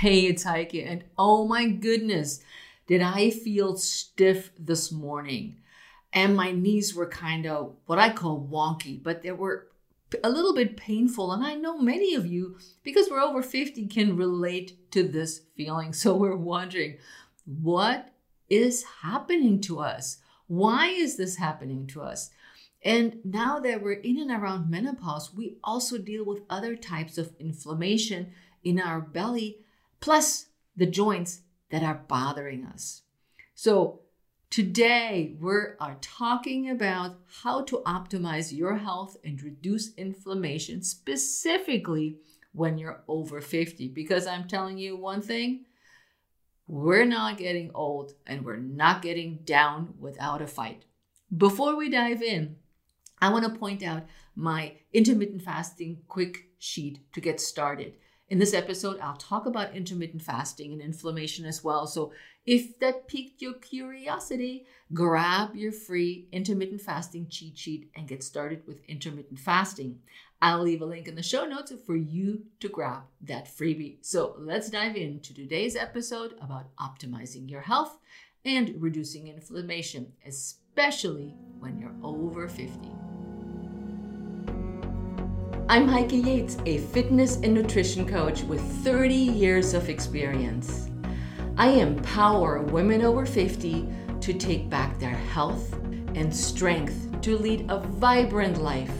Hey, it's Heike, and oh my goodness, did I feel stiff this morning? And my knees were kind of what I call wonky, but they were a little bit painful. And I know many of you, because we're over 50, can relate to this feeling. So we're wondering what is happening to us? Why is this happening to us? And now that we're in and around menopause, we also deal with other types of inflammation in our belly, plus the joints that are bothering us. So, today we are talking about how to optimize your health and reduce inflammation, specifically when you're over 50. Because I'm telling you one thing we're not getting old and we're not getting down without a fight. Before we dive in, I want to point out my intermittent fasting quick sheet to get started. In this episode, I'll talk about intermittent fasting and inflammation as well. So, if that piqued your curiosity, grab your free intermittent fasting cheat sheet and get started with intermittent fasting. I'll leave a link in the show notes for you to grab that freebie. So, let's dive into today's episode about optimizing your health and reducing inflammation, especially when you're over 50. I'm Heike Yates, a fitness and nutrition coach with 30 years of experience. I empower women over 50 to take back their health and strength to lead a vibrant life.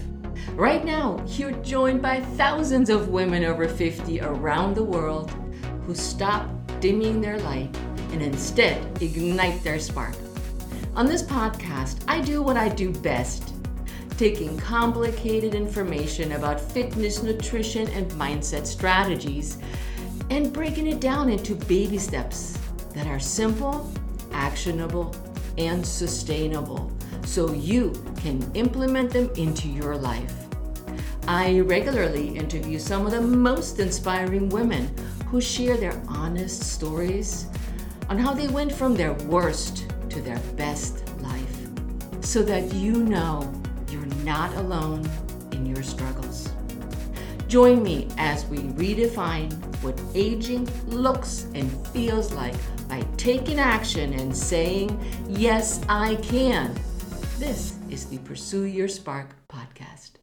Right now, you're joined by thousands of women over 50 around the world who stop dimming their light and instead ignite their spark. On this podcast, I do what I do best taking complicated information about fitness, nutrition, and mindset strategies and breaking it down into baby steps that are simple, actionable, and sustainable so you can implement them into your life. I regularly interview some of the most inspiring women who share their honest stories on how they went from their worst to their best life so that you know not alone in your struggles. Join me as we redefine what aging looks and feels like by taking action and saying, Yes, I can. This is the Pursue Your Spark podcast.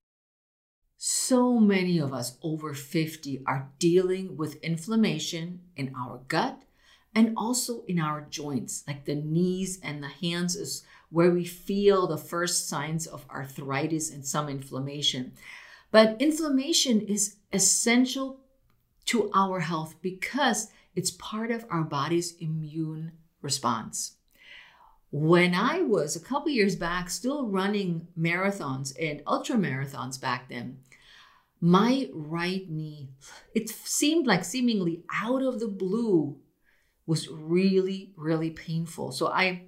So many of us over 50 are dealing with inflammation in our gut and also in our joints, like the knees and the hands is where we feel the first signs of arthritis and some inflammation. But inflammation is essential to our health because it's part of our body's immune response. When I was a couple years back still running marathons and ultra marathons back then, my right knee, it seemed like seemingly out of the blue, was really, really painful. So I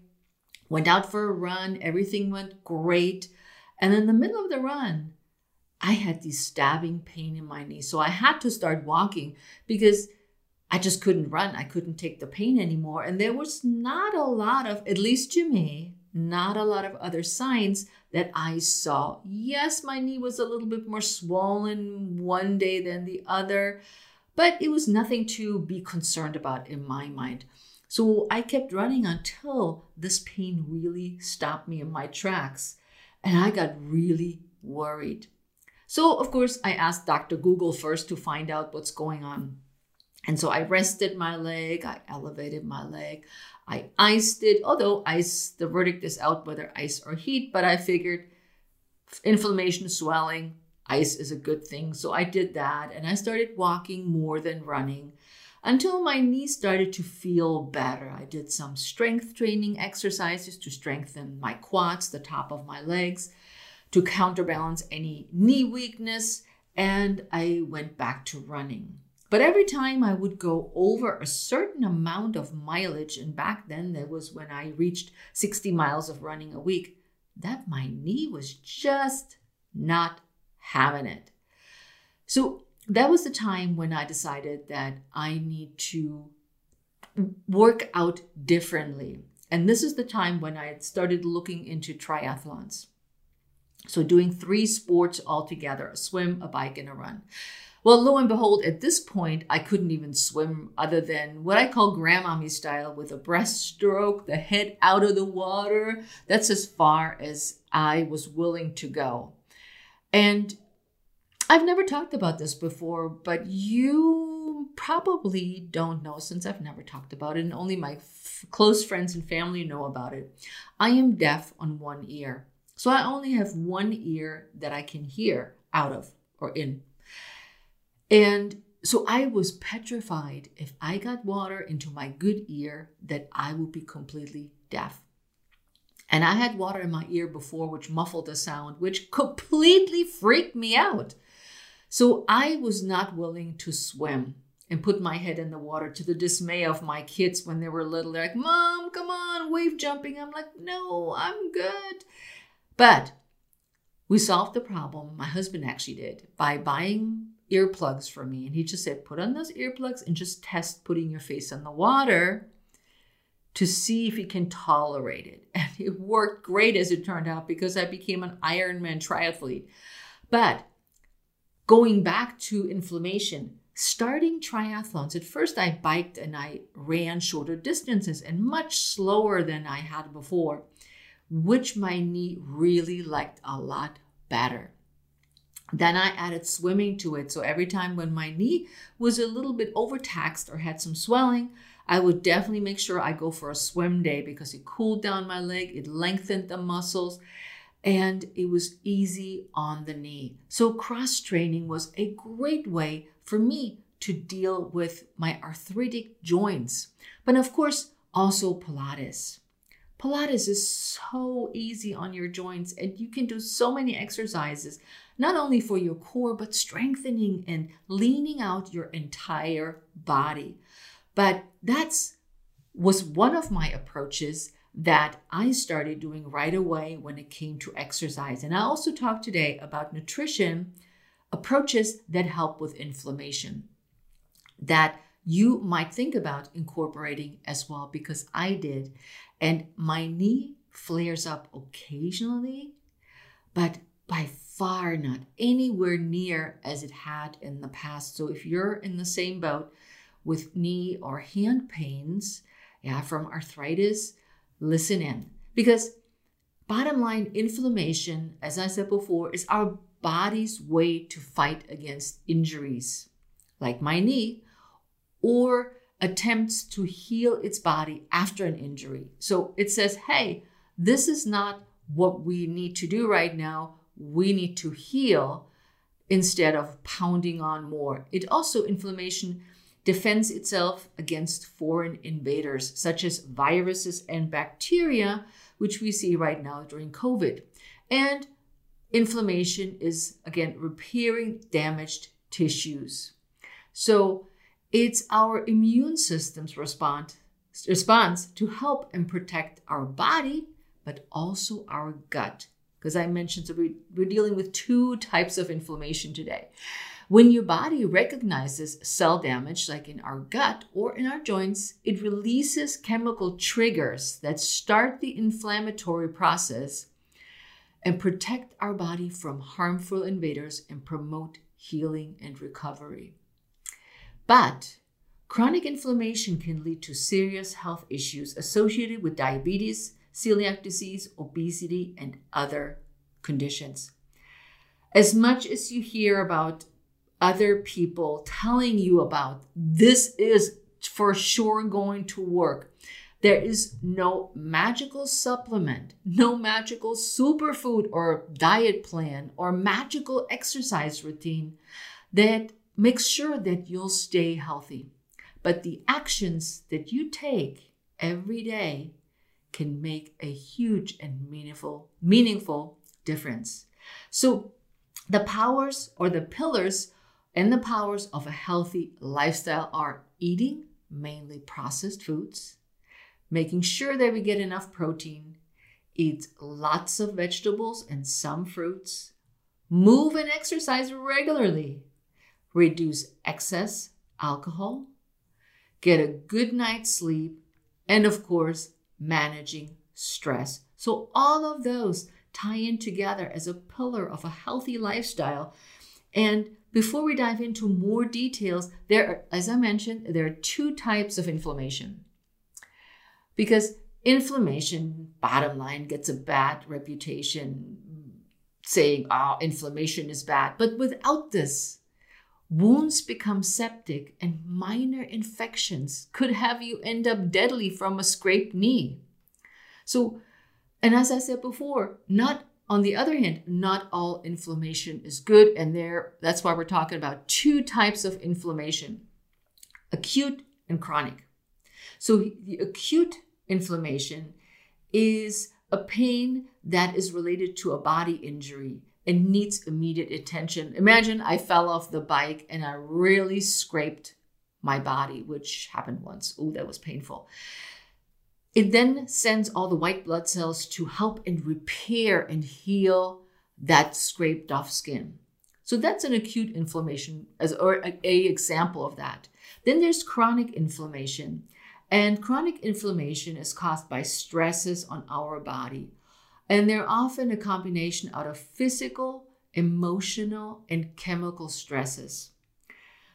went out for a run, everything went great. And in the middle of the run, I had this stabbing pain in my knee. So I had to start walking because I just couldn't run. I couldn't take the pain anymore. And there was not a lot of, at least to me, not a lot of other signs that I saw. Yes, my knee was a little bit more swollen one day than the other, but it was nothing to be concerned about in my mind. So I kept running until this pain really stopped me in my tracks. And I got really worried. So, of course, I asked Dr. Google first to find out what's going on. And so I rested my leg, I elevated my leg, I iced it, although ice, the verdict is out whether ice or heat, but I figured inflammation, swelling, ice is a good thing. So I did that and I started walking more than running until my knees started to feel better. I did some strength training exercises to strengthen my quads, the top of my legs, to counterbalance any knee weakness, and I went back to running. But every time I would go over a certain amount of mileage, and back then that was when I reached 60 miles of running a week, that my knee was just not having it. So that was the time when I decided that I need to work out differently. And this is the time when I had started looking into triathlons. So, doing three sports altogether a swim, a bike, and a run. Well, lo and behold, at this point, I couldn't even swim other than what I call grandmommy style with a breaststroke, the head out of the water. That's as far as I was willing to go. And I've never talked about this before, but you probably don't know since I've never talked about it, and only my f- close friends and family know about it. I am deaf on one ear. So I only have one ear that I can hear out of or in. And so I was petrified if I got water into my good ear that I would be completely deaf. And I had water in my ear before, which muffled the sound, which completely freaked me out. So I was not willing to swim and put my head in the water to the dismay of my kids when they were little. They're like, Mom, come on, wave jumping. I'm like, No, I'm good. But we solved the problem. My husband actually did by buying earplugs for me. And he just said, put on those earplugs and just test putting your face in the water to see if you can tolerate it. And it worked great as it turned out because I became an Ironman triathlete. But going back to inflammation, starting triathlons, at first I biked and I ran shorter distances and much slower than I had before which my knee really liked a lot better. Then I added swimming to it. So every time when my knee was a little bit overtaxed or had some swelling, I would definitely make sure I go for a swim day because it cooled down my leg, it lengthened the muscles, and it was easy on the knee. So cross training was a great way for me to deal with my arthritic joints. But of course, also Pilates. Pilates is so easy on your joints, and you can do so many exercises, not only for your core, but strengthening and leaning out your entire body. But that's was one of my approaches that I started doing right away when it came to exercise. And I also talk today about nutrition approaches that help with inflammation that you might think about incorporating as well because I did. And my knee flares up occasionally, but by far not anywhere near as it had in the past. So if you're in the same boat with knee or hand pains, yeah, from arthritis, listen in. Because bottom line, inflammation, as I said before, is our body's way to fight against injuries, like my knee, or attempts to heal its body after an injury. So it says, hey, this is not what we need to do right now. We need to heal instead of pounding on more. It also, inflammation defends itself against foreign invaders, such as viruses and bacteria, which we see right now during COVID. And inflammation is, again, repairing damaged tissues. So it's our immune system's response, response to help and protect our body, but also our gut. Because I mentioned, so we, we're dealing with two types of inflammation today. When your body recognizes cell damage, like in our gut or in our joints, it releases chemical triggers that start the inflammatory process and protect our body from harmful invaders and promote healing and recovery. But chronic inflammation can lead to serious health issues associated with diabetes, celiac disease, obesity, and other conditions. As much as you hear about other people telling you about this is for sure going to work, there is no magical supplement, no magical superfood or diet plan or magical exercise routine that makes sure that you'll stay healthy. But the actions that you take every day can make a huge and meaningful meaningful difference. So the powers or the pillars and the powers of a healthy lifestyle are eating mainly processed foods, making sure that we get enough protein, eat lots of vegetables and some fruits, move and exercise regularly, reduce excess alcohol, get a good night's sleep, and of course, managing stress. So, all of those tie in together as a pillar of a healthy lifestyle. And before we dive into more details, there are, as I mentioned, there are two types of inflammation. Because inflammation, bottom line, gets a bad reputation saying, oh, inflammation is bad. But without this, wounds become septic and minor infections could have you end up deadly from a scraped knee. So, and as I said before, not on the other hand, not all inflammation is good. And there, that's why we're talking about two types of inflammation acute and chronic. So, the acute inflammation is a pain that is related to a body injury and needs immediate attention. Imagine I fell off the bike and I really scraped my body, which happened once. Oh, that was painful. It then sends all the white blood cells to help and repair and heal that scraped off skin. So that's an acute inflammation as or a, a example of that. Then there's chronic inflammation. And chronic inflammation is caused by stresses on our body. And they're often a combination out of physical, emotional, and chemical stresses.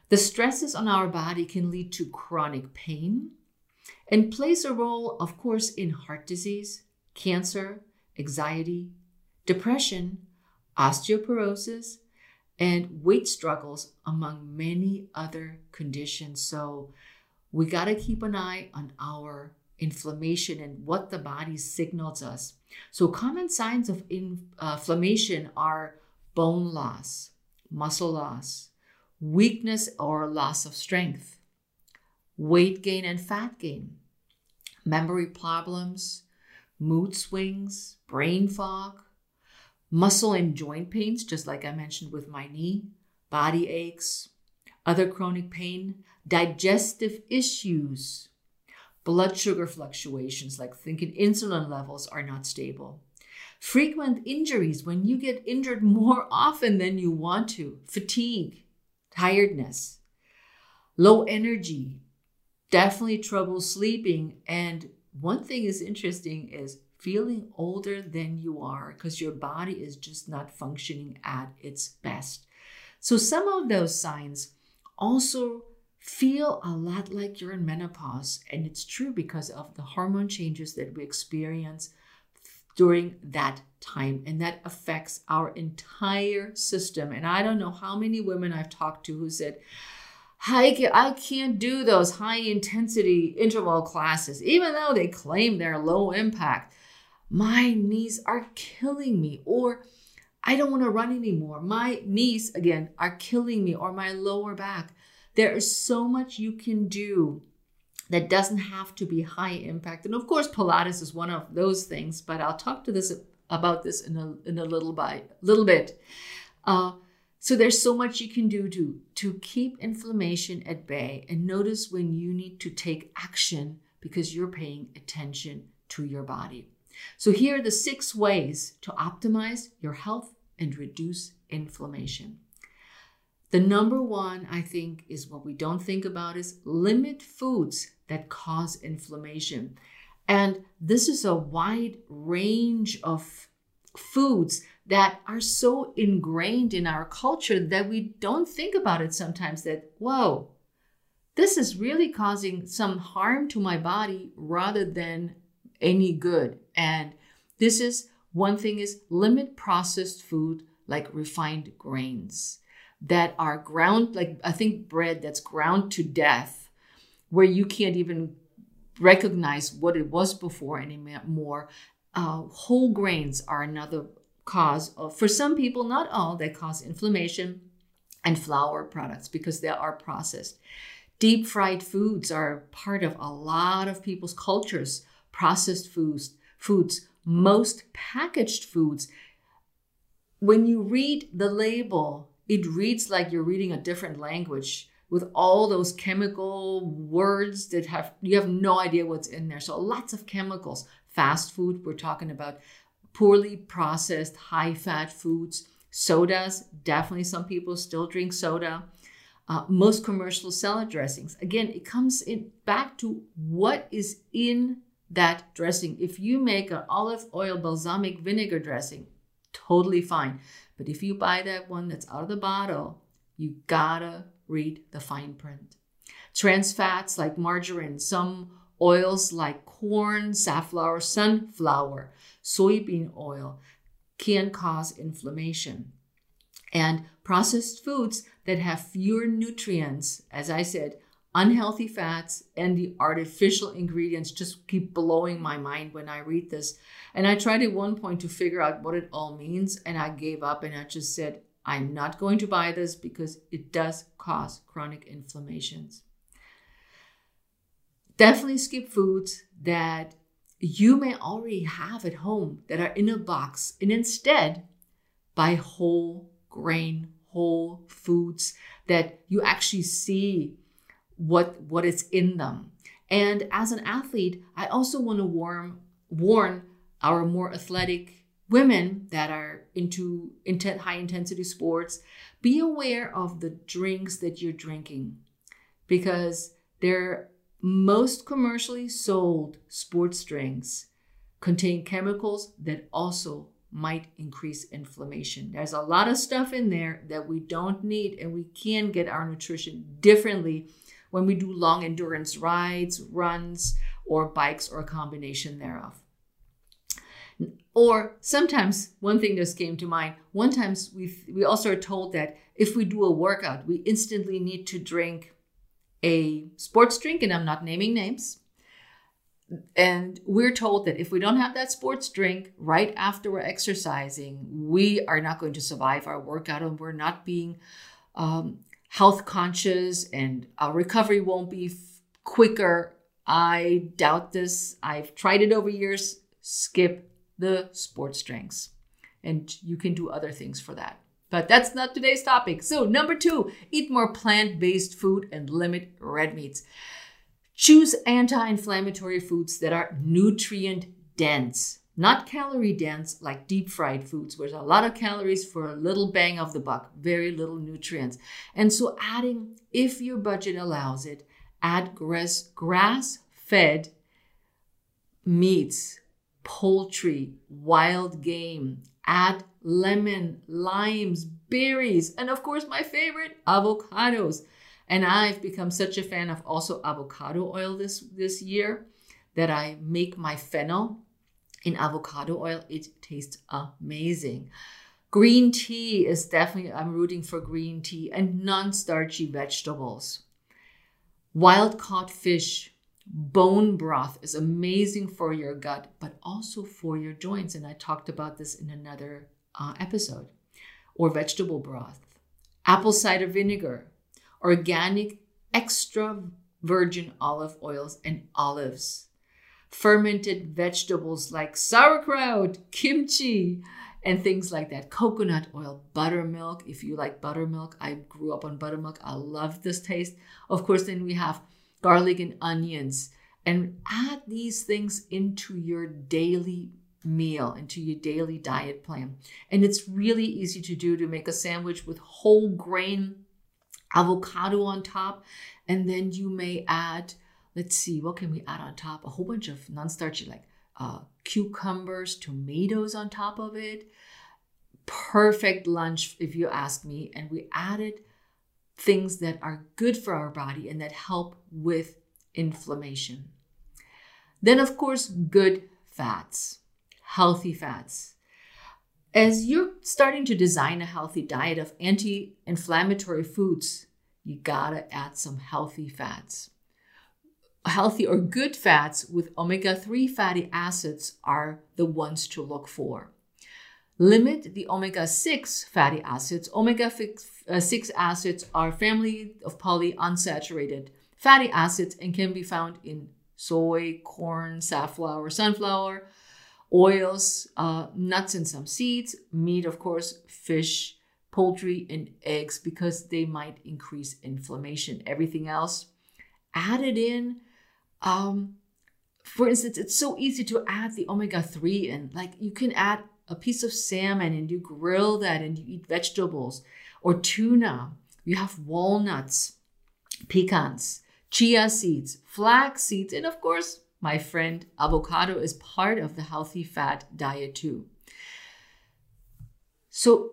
The stresses on our body can lead to chronic pain and plays a role, of course, in heart disease, cancer, anxiety, depression, osteoporosis, and weight struggles, among many other conditions. So, we got to keep an eye on our inflammation and what the body signals us. So, common signs of uh, inflammation are bone loss, muscle loss, weakness or loss of strength, weight gain and fat gain, memory problems, mood swings, brain fog, muscle and joint pains, just like I mentioned with my knee, body aches, other chronic pain, digestive issues, blood sugar fluctuations, like thinking insulin levels are not stable, frequent injuries when you get injured more often than you want to, fatigue, tiredness, low energy, definitely trouble sleeping. And one thing is interesting is feeling older than you are because your body is just not functioning at its best. So, some of those signs also feel a lot like you're in menopause. And it's true because of the hormone changes that we experience during that time. And that affects our entire system. And I don't know how many women I've talked to who said, I I can't do those high intensity interval classes, even though they claim they're low impact. My knees are killing me, or I don't want to run anymore. My knees, again, are killing me, or my lower back. There is so much you can do that doesn't have to be high impact. And of course, Pilates is one of those things, but I'll talk to this about this in a, in a little, by, little bit. Uh, so there's so much you can do to, to keep inflammation at bay and notice when you need to take action because you're paying attention to your body. So here are the six ways to optimize your health and reduce inflammation. The number one, I think, is what we don't think about is limit foods that cause inflammation. And this is a wide range of foods that are so ingrained in our culture that we don't think about it sometimes that, whoa, this is really causing some harm to my body rather than any good. And this is one thing is limit processed food like refined grains that are ground like I think bread that's ground to death where you can't even recognize what it was before anymore. Uh, whole grains are another cause of, for some people, not all, they cause inflammation and flour products because they are processed. Deep fried foods are part of a lot of people's cultures. Processed foods, foods, most packaged foods. When you read the label, it reads like you're reading a different language with all those chemical words that have you have no idea what's in there. So lots of chemicals. Fast food, we're talking about poorly processed, high fat foods. Sodas, definitely some people still drink soda. Uh, most commercial salad dressings. Again, it comes in back to what is in that dressing. If you make an olive oil balsamic vinegar dressing, totally fine. But if you buy that one that's out of the bottle, You gotta read the fine print. Trans fats like margarine, some oils like corn, safflower, sunflower, soybean oil can cause inflammation. And processed foods that have fewer nutrients, as I said, unhealthy fats and the artificial ingredients just keep blowing my mind when I read this. And I tried at one point to figure out what it all means, and I gave up and I just said, I'm not going to buy this because it does cause chronic inflammations. Definitely skip foods that you may already have at home that are in a box, and instead buy whole grain, whole foods that you actually see what what is in them. And as an athlete, I also want to warn warn our more athletic women that are into intent, high intensity sports, be aware of the drinks that you're drinking because they're most commercially sold sports drinks contain chemicals that also might increase inflammation. There's a lot of stuff in there that we don't need, and we can get our nutrition differently when we do long endurance rides, runs, or bikes, or a combination thereof. Or sometimes one thing just came to mind. One times we we also are told that if we do a workout, we instantly need to drink a sports drink, and I'm not naming names. And we're told that if we don't have that sports drink right after we're exercising, we are not going to survive our workout and we're not being um, health conscious and our recovery won't be f- quicker. I doubt this. I've tried it over years. Skip the sports drinks. And you can do other things for that. But that's not today's topic. So, number two, eat more plant based food and limit red meats. Choose anti inflammatory foods that are nutrient dense, not calorie dense like deep fried foods, where there's a lot of calories for a little bang of the buck, very little nutrients. And so, adding, if your budget allows it, add grass, fed meats, poultry, wild game, add lemon, limes, berries, and of course, my favorite, avocados. And I've become such a fan of also avocado oil this, this year that I make my fennel in avocado oil. It tastes amazing. Green tea is definitely, I'm rooting for green tea and non starchy vegetables. Wild caught fish, bone broth is amazing for your gut, but also for your joints. And I talked about this in another uh, episode. Or vegetable broth, apple cider vinegar, organic extra virgin olive oils and olives, fermented vegetables like sauerkraut, kimchi, and things like that. Coconut oil, buttermilk. If you like buttermilk, I grew up on buttermilk. I love this taste. Of course, then we have garlic and onions. And add these things into your daily meal into your daily diet plan. And it's really easy to do to make a sandwich with whole grain avocado on top. And then you may add, let's see, what can we add on top? A whole bunch of non starchy, like uh, cucumbers, tomatoes on top of it. Perfect lunch, if you ask me. And we added things that are good for our body and that help with inflammation. Then, of course, good fats healthy fats. As you're starting to design a healthy diet of anti inflammatory foods, you gotta add some healthy fats. Healthy or good fats with omega 3 fatty acids are the ones to look for. Limit the omega 6 fatty acids. Omega uh, 6 acids are family of polyunsaturated fatty acids and can be found in soy, corn, safflower, sunflower, oils, uh, nuts, and some seeds, meat, of course, fish, poultry, and eggs because they might increase inflammation. Everything else, added in. Um, for instance, it's so easy to add the omega 3 and like you can add a piece of salmon and you grill that and you eat vegetables or tuna. You have walnuts, pecans, chia seeds, flax seeds, and of course, my friend, avocado is part of the healthy fat diet too. So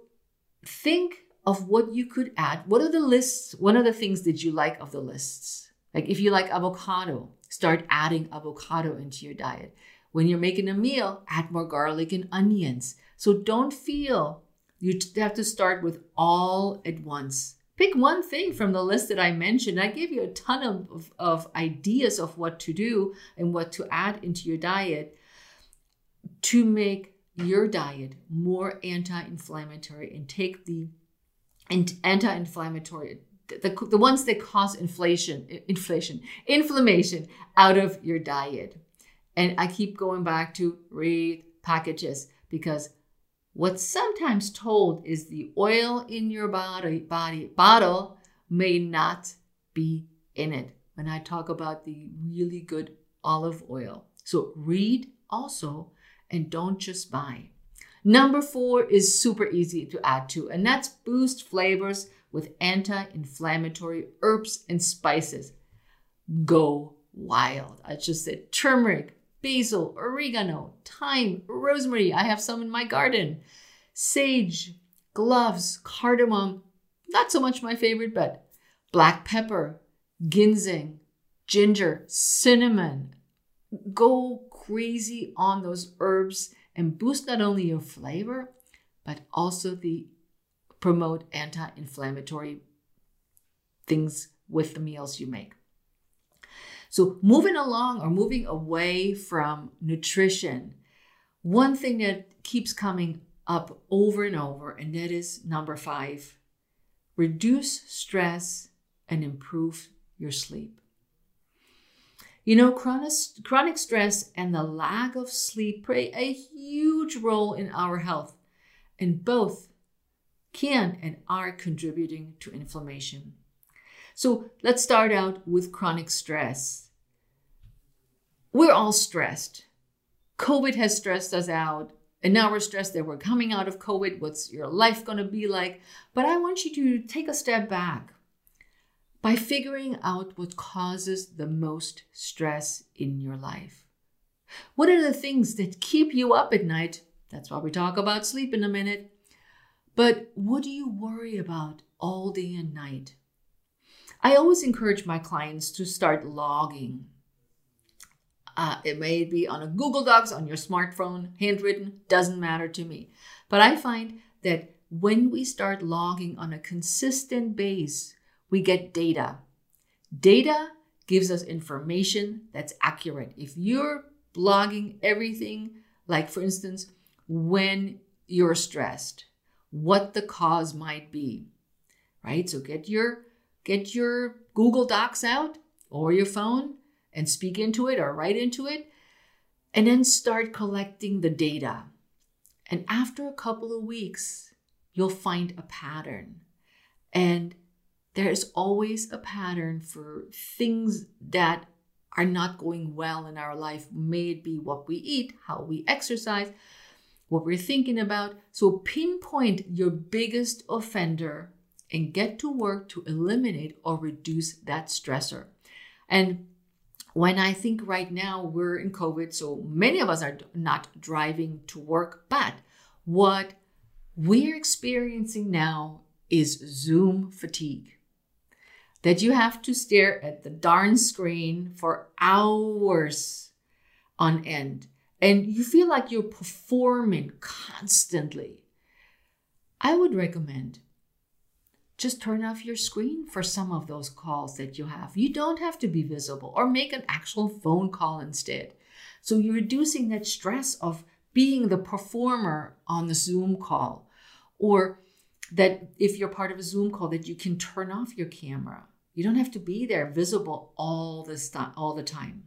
think of what you could add. What are the lists? One of the things that you like of the lists? Like if you like avocado, start adding avocado into your diet. When you're making a meal, add more garlic and onions. So don't feel you have to start with all at once. Pick one thing from the list that I mentioned. I gave you a ton of, of, of ideas of what to do and what to add into your diet to make your diet more anti-inflammatory and take the anti-inflammatory the, the ones that cause inflation inflation inflammation out of your diet and i keep going back to read packages because what's sometimes told is the oil in your body body bottle may not be in it when i talk about the really good olive oil so read also and don't just buy Number four is super easy to add to, and that's boost flavors with anti inflammatory herbs and spices. Go wild. I just said turmeric, basil, oregano, thyme, rosemary. I have some in my garden. Sage, cloves, cardamom. Not so much my favorite, but black pepper, ginseng, ginger, cinnamon. Go crazy on those herbs and boost not only your flavor, but also the promote anti-inflammatory things with the meals you make. So moving along or moving away from nutrition, one thing that keeps coming up over and over, and that is number five, reduce stress and improve your sleep. You know, chronic, stress and the lack of sleep play a huge role in our health, and both can and are contributing to inflammation. So let's start out with chronic stress. We're all stressed. COVID has stressed us out, and now we're stressed that we're coming out of COVID. What's your life going to be like? But I want you to take a step back by figuring out what causes the most stress in your life. What are the things that keep you up at night? That's why we talk about sleep in a minute. But what do you worry about all day and night? I always encourage my clients to start logging. Uh, it may be on a Google Docs, on your smartphone, handwritten, doesn't matter to me. But I find that when we start logging on a consistent base, we get data. Data gives us information that's accurate. If you're blogging everything, like for instance, when you're stressed, what the cause might be, right? So get your get your Google Docs out or your phone and speak into it or write into it and then start collecting the data. And after a couple of weeks, you'll find a pattern. And there's always a pattern for things that are not going well in our life. May it be what we eat, how we exercise, what we're thinking about. So pinpoint your biggest offender and get to work to eliminate or reduce that stressor. And when I think right now we're in COVID, so many of us are not driving to work, but what we're experiencing now is Zoom fatigue that you have to stare at the darn screen for hours on end and you feel like you're performing constantly, I would recommend just turn off your screen for some of those calls that you have. You don't have to be visible or make an actual phone call instead. So you're reducing that stress of being the performer on the Zoom call or that if you're part of a Zoom call that you can turn off your camera. You don't have to be there visible all the time all the time.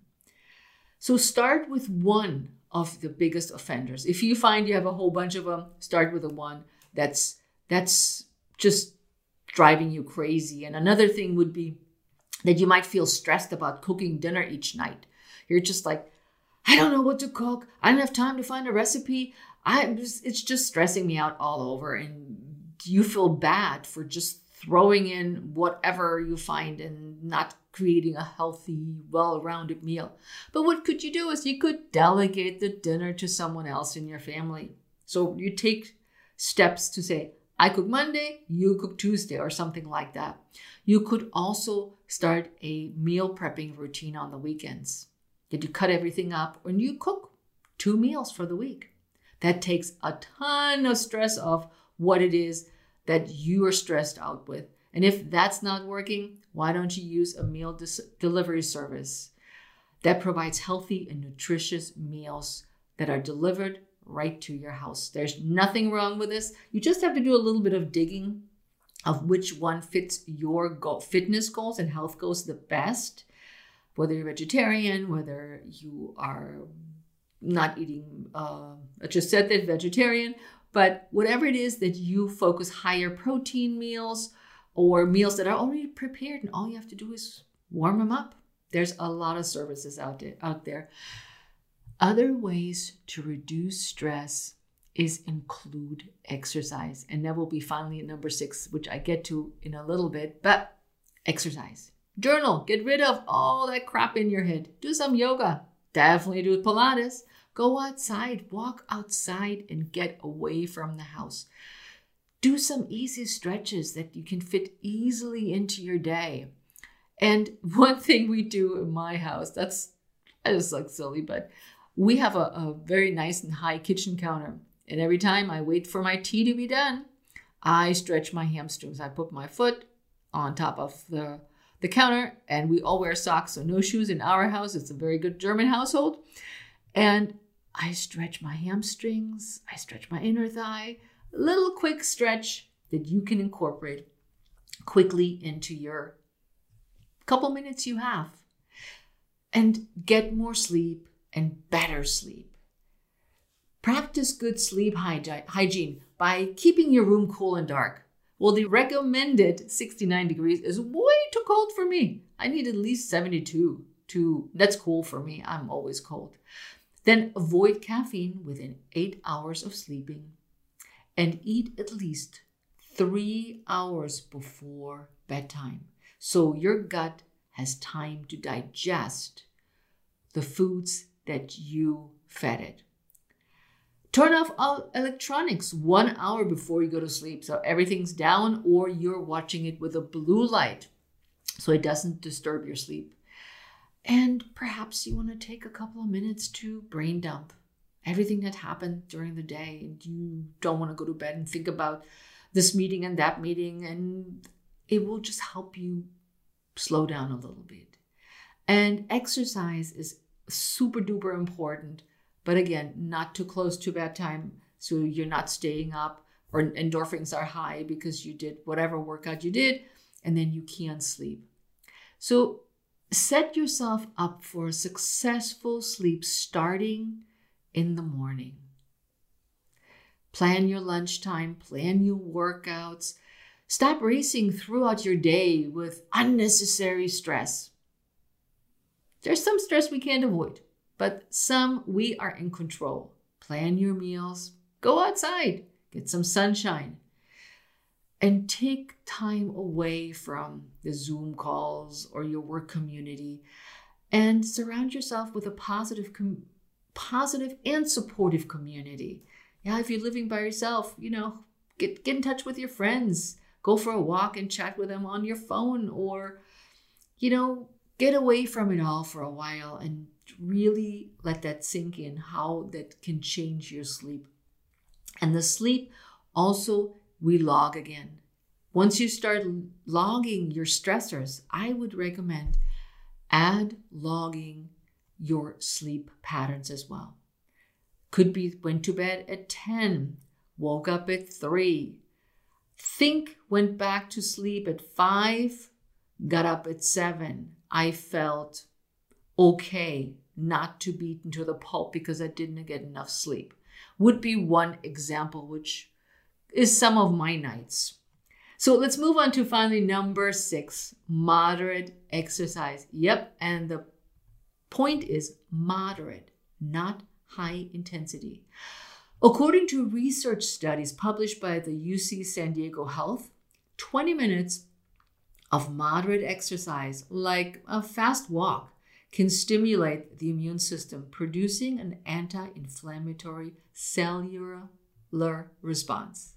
So start with one of the biggest offenders. If you find you have a whole bunch of them, start with the one that's that's just driving you crazy. And another thing would be that you might feel stressed about cooking dinner each night. You're just like, I don't know what to cook. I don't have time to find a recipe. I it's just stressing me out all over and you feel bad for just throwing in whatever you find and not creating a healthy, well rounded meal. But what could you do is you could delegate the dinner to someone else in your family. So you take steps to say, I cook Monday, you cook Tuesday, or something like that. You could also start a meal prepping routine on the weekends. Did you cut everything up and you cook two meals for the week? That takes a ton of stress off what it is that you are stressed out with. And if that's not working, why don't you use a meal dis- delivery service that provides healthy and nutritious meals that are delivered right to your house. There's nothing wrong with this. You just have to do a little bit of digging of which one fits your goal, fitness goals and health goals the best. Whether you're vegetarian, whether you are not eating, uh, I just said that vegetarian, but whatever it is that you focus higher protein meals or meals that are already prepared and all you have to do is warm them up. There's a lot of services out there. Out there. Other ways to reduce stress is include exercise. And that will be finally at number six, which I get to in a little bit, but exercise. Journal, get rid of all that crap in your head. Do some yoga. Definitely do Pilates. Go outside, walk outside and get away from the house. Do some easy stretches that you can fit easily into your day. And one thing we do in my house, that's I just like silly, but we have a, a very nice and high kitchen counter. And every time I wait for my tea to be done, I stretch my hamstrings. I put my foot on top of the, the counter, and we all wear socks, so no shoes in our house. It's a very good German household. And I stretch my hamstrings, I stretch my inner thigh, a little quick stretch that you can incorporate quickly into your couple minutes you have. And get more sleep, and better sleep. Practice good sleep hygiene by keeping your room cool and dark. Well, the recommended 69 degrees is way too cold for me. I need at least 72 to that's cool for me. I'm always cold. Then avoid caffeine within 8 hours of sleeping and eat at least 3 hours before bedtime so your gut has time to digest the foods that you fed it. Turn off all electronics one hour before you go to sleep. So everything's down, or you're watching it with a blue light so it doesn't disturb your sleep. And perhaps you want to take a couple of minutes to brain dump everything that happened during the day. And you don't want to go to bed and think about this meeting and that meeting. And it will just help you slow down a little bit. And exercise is super duper important. But again, not too close to bedtime. So you're not staying up or endorphins are high because you did whatever workout you did and then you can't sleep. So set yourself up for a successful sleep starting in the morning. Plan your lunchtime, plan your workouts. Stop racing throughout your day with unnecessary stress. There's some stress we can't avoid, but some we are in control. Plan your meals, go outside, get some sunshine, and take time away from the Zoom calls or your work community and surround yourself with a positive com- positive and supportive community. Yeah, if you're living by yourself, you know, get get in touch with your friends. Go for a walk and chat with them on your phone or you know, get away from it all for a while and really let that sink in how that can change your sleep. And the sleep also we log again. Once you start logging your stressors, I would recommend add logging your sleep patterns as well. Could be went to bed at 10, woke up at 3, think went back to sleep at 5, got up at 7, I felt okay not to beat into the pulp because I didn't get enough sleep. Would be one example, which is some of my nights. So let's move on to finally number six moderate exercise. Yep, and the point is moderate, not high intensity. According to research studies published by the UC San Diego Health, 20 minutes of moderate exercise, like a fast walk, can stimulate the immune system, producing an anti inflammatory cellular response.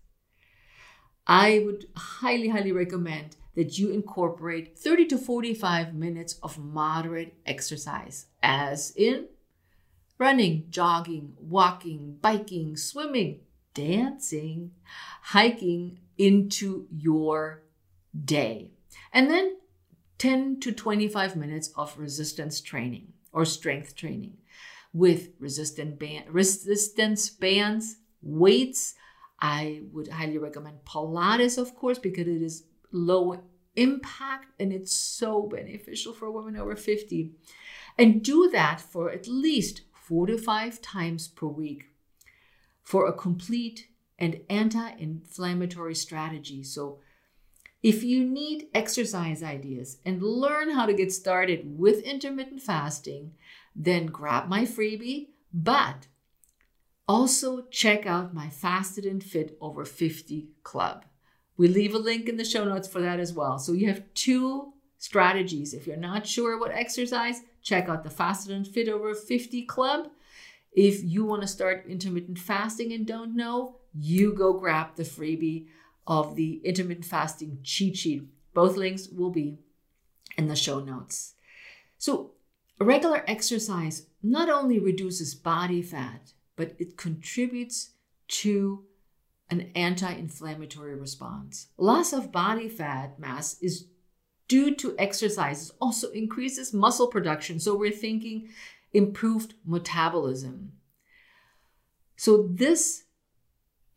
I would highly, highly recommend that you incorporate 30 to 45 minutes of moderate exercise, as in running, jogging, walking, biking, swimming, dancing, hiking into your day. And then 10 to 25 minutes of resistance training or strength training with resistant band, resistance bands, weights. I would highly recommend Pilates, of course, because it is low impact and it's so beneficial for women over 50. And do that for at least four to five times per week for a complete and anti inflammatory strategy. So, if you need exercise ideas and learn how to get started with intermittent fasting, then grab my freebie, but also check out my Fasted and Fit Over 50 Club. We leave a link in the show notes for that as well. So you have two strategies. If you're not sure what exercise, check out the Fasted and Fit Over 50 Club. If you want to start intermittent fasting and don't know, you go grab the freebie of the intermittent fasting cheat sheet. Both links will be in the show notes. So, regular exercise not only reduces body fat, but it contributes to an anti inflammatory response. Loss of body fat mass is due to exercise, it also increases muscle production. So, we're thinking improved metabolism. So, this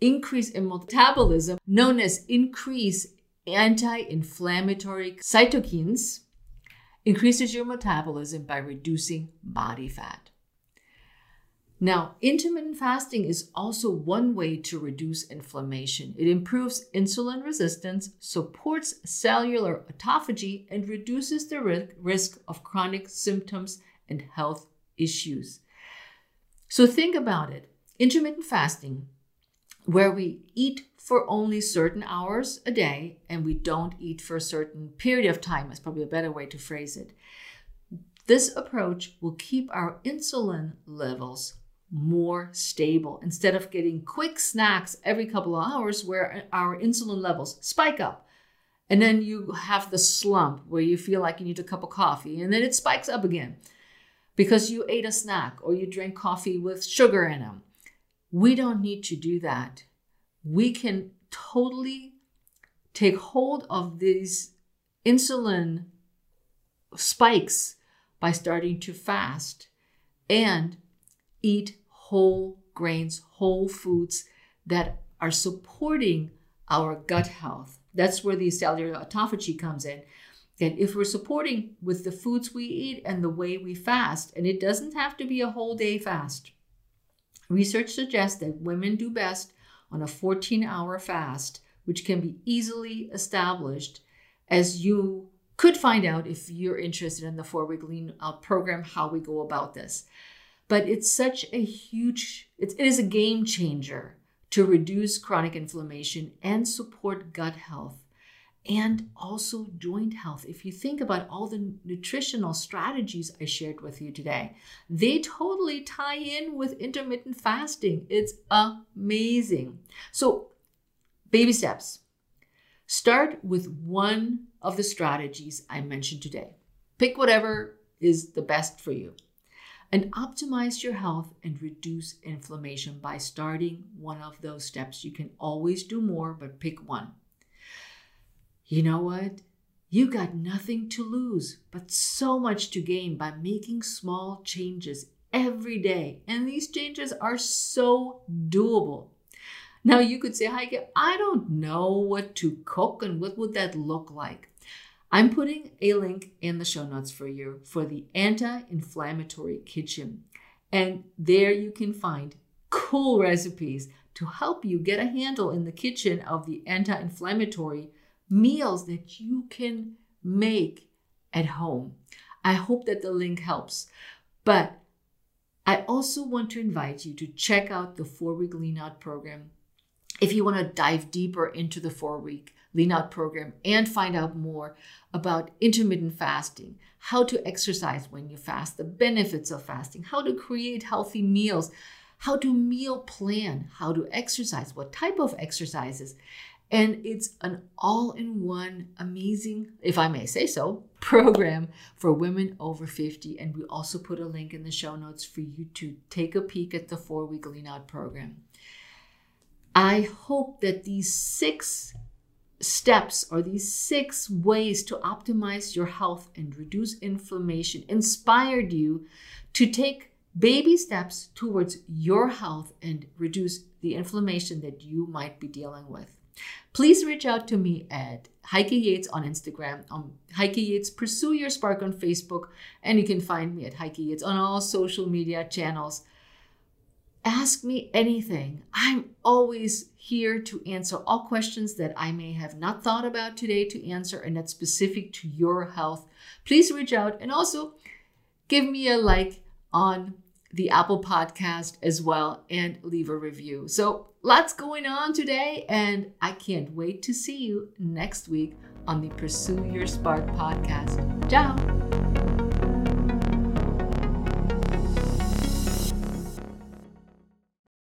increase in metabolism, known as increase anti inflammatory cytokines, increases your metabolism by reducing body fat. Now, intermittent fasting is also one way to reduce inflammation. It improves insulin resistance, supports cellular autophagy, and reduces the risk of chronic symptoms and health issues. So, think about it intermittent fasting where we eat for only certain hours a day and we don't eat for a certain period of time is probably a better way to phrase it. This approach will keep our insulin levels more stable instead of getting quick snacks every couple of hours where our insulin levels spike up. And then you have the slump where you feel like you need a cup of coffee and then it spikes up again because you ate a snack or you drank coffee with sugar in them we don't need to do that. We can totally take hold of these insulin spikes by starting to fast and eat whole grains, whole foods that are supporting our gut health. That's where the cellular autophagy comes in. And if we're supporting with the foods we eat and the way we fast, and it doesn't have to be a whole day fast, Research suggests that women do best on a 14 hour fast, which can be easily established as you could find out if you're interested in the four week lean out program, how we go about this. But it's such a huge, it is a game changer to reduce chronic inflammation and support gut health and also joint health. If you think about all the nutritional strategies I shared with you today, they totally tie in with intermittent fasting. It's amazing. So, baby steps. Start with one of the strategies I mentioned today. Pick whatever is the best for you. And optimize your health and reduce inflammation by starting one of those steps. You can always do more, but pick one. You know what? You got nothing to lose, but so much to gain by making small changes every day. And these changes are so doable. Now you could say, Heike, I don't know what to cook and what would that look like. I'm putting a link in the show notes for you for the anti-inflammatory kitchen. And there you can find cool recipes to help you get a handle in the kitchen of the anti-inflammatory meals that you can make at home. I hope that the link helps. But I also want to invite you to check out the four week lean out program. If you want to dive deeper into the four week lean out program and find out more about intermittent fasting, how to exercise when you fast, the benefits of fasting, how to create healthy meals, how to meal plan, how to exercise, what type of exercises, And it's an all in one amazing, if I may say so, program for women over 50. And we also put a link in the show notes for you to take a peek at the four week lean out program. I hope that these six steps or these six ways to optimize your health and reduce inflammation inspired you to take baby steps towards your health and reduce the inflammation that you might be dealing with. Please reach out to me at Heike Yates on Instagram, on Heike Yates Pursue Your Spark on Facebook, and you can find me at Heike Yates on all social media channels. Ask me anything. I'm always here to answer all questions that I may have not thought about today to answer and that's specific to your health. Please reach out and also give me a like on the Apple podcast as well and leave a review. So, lots going on today, and I can't wait to see you next week on the Pursue Your Spark podcast. Ciao.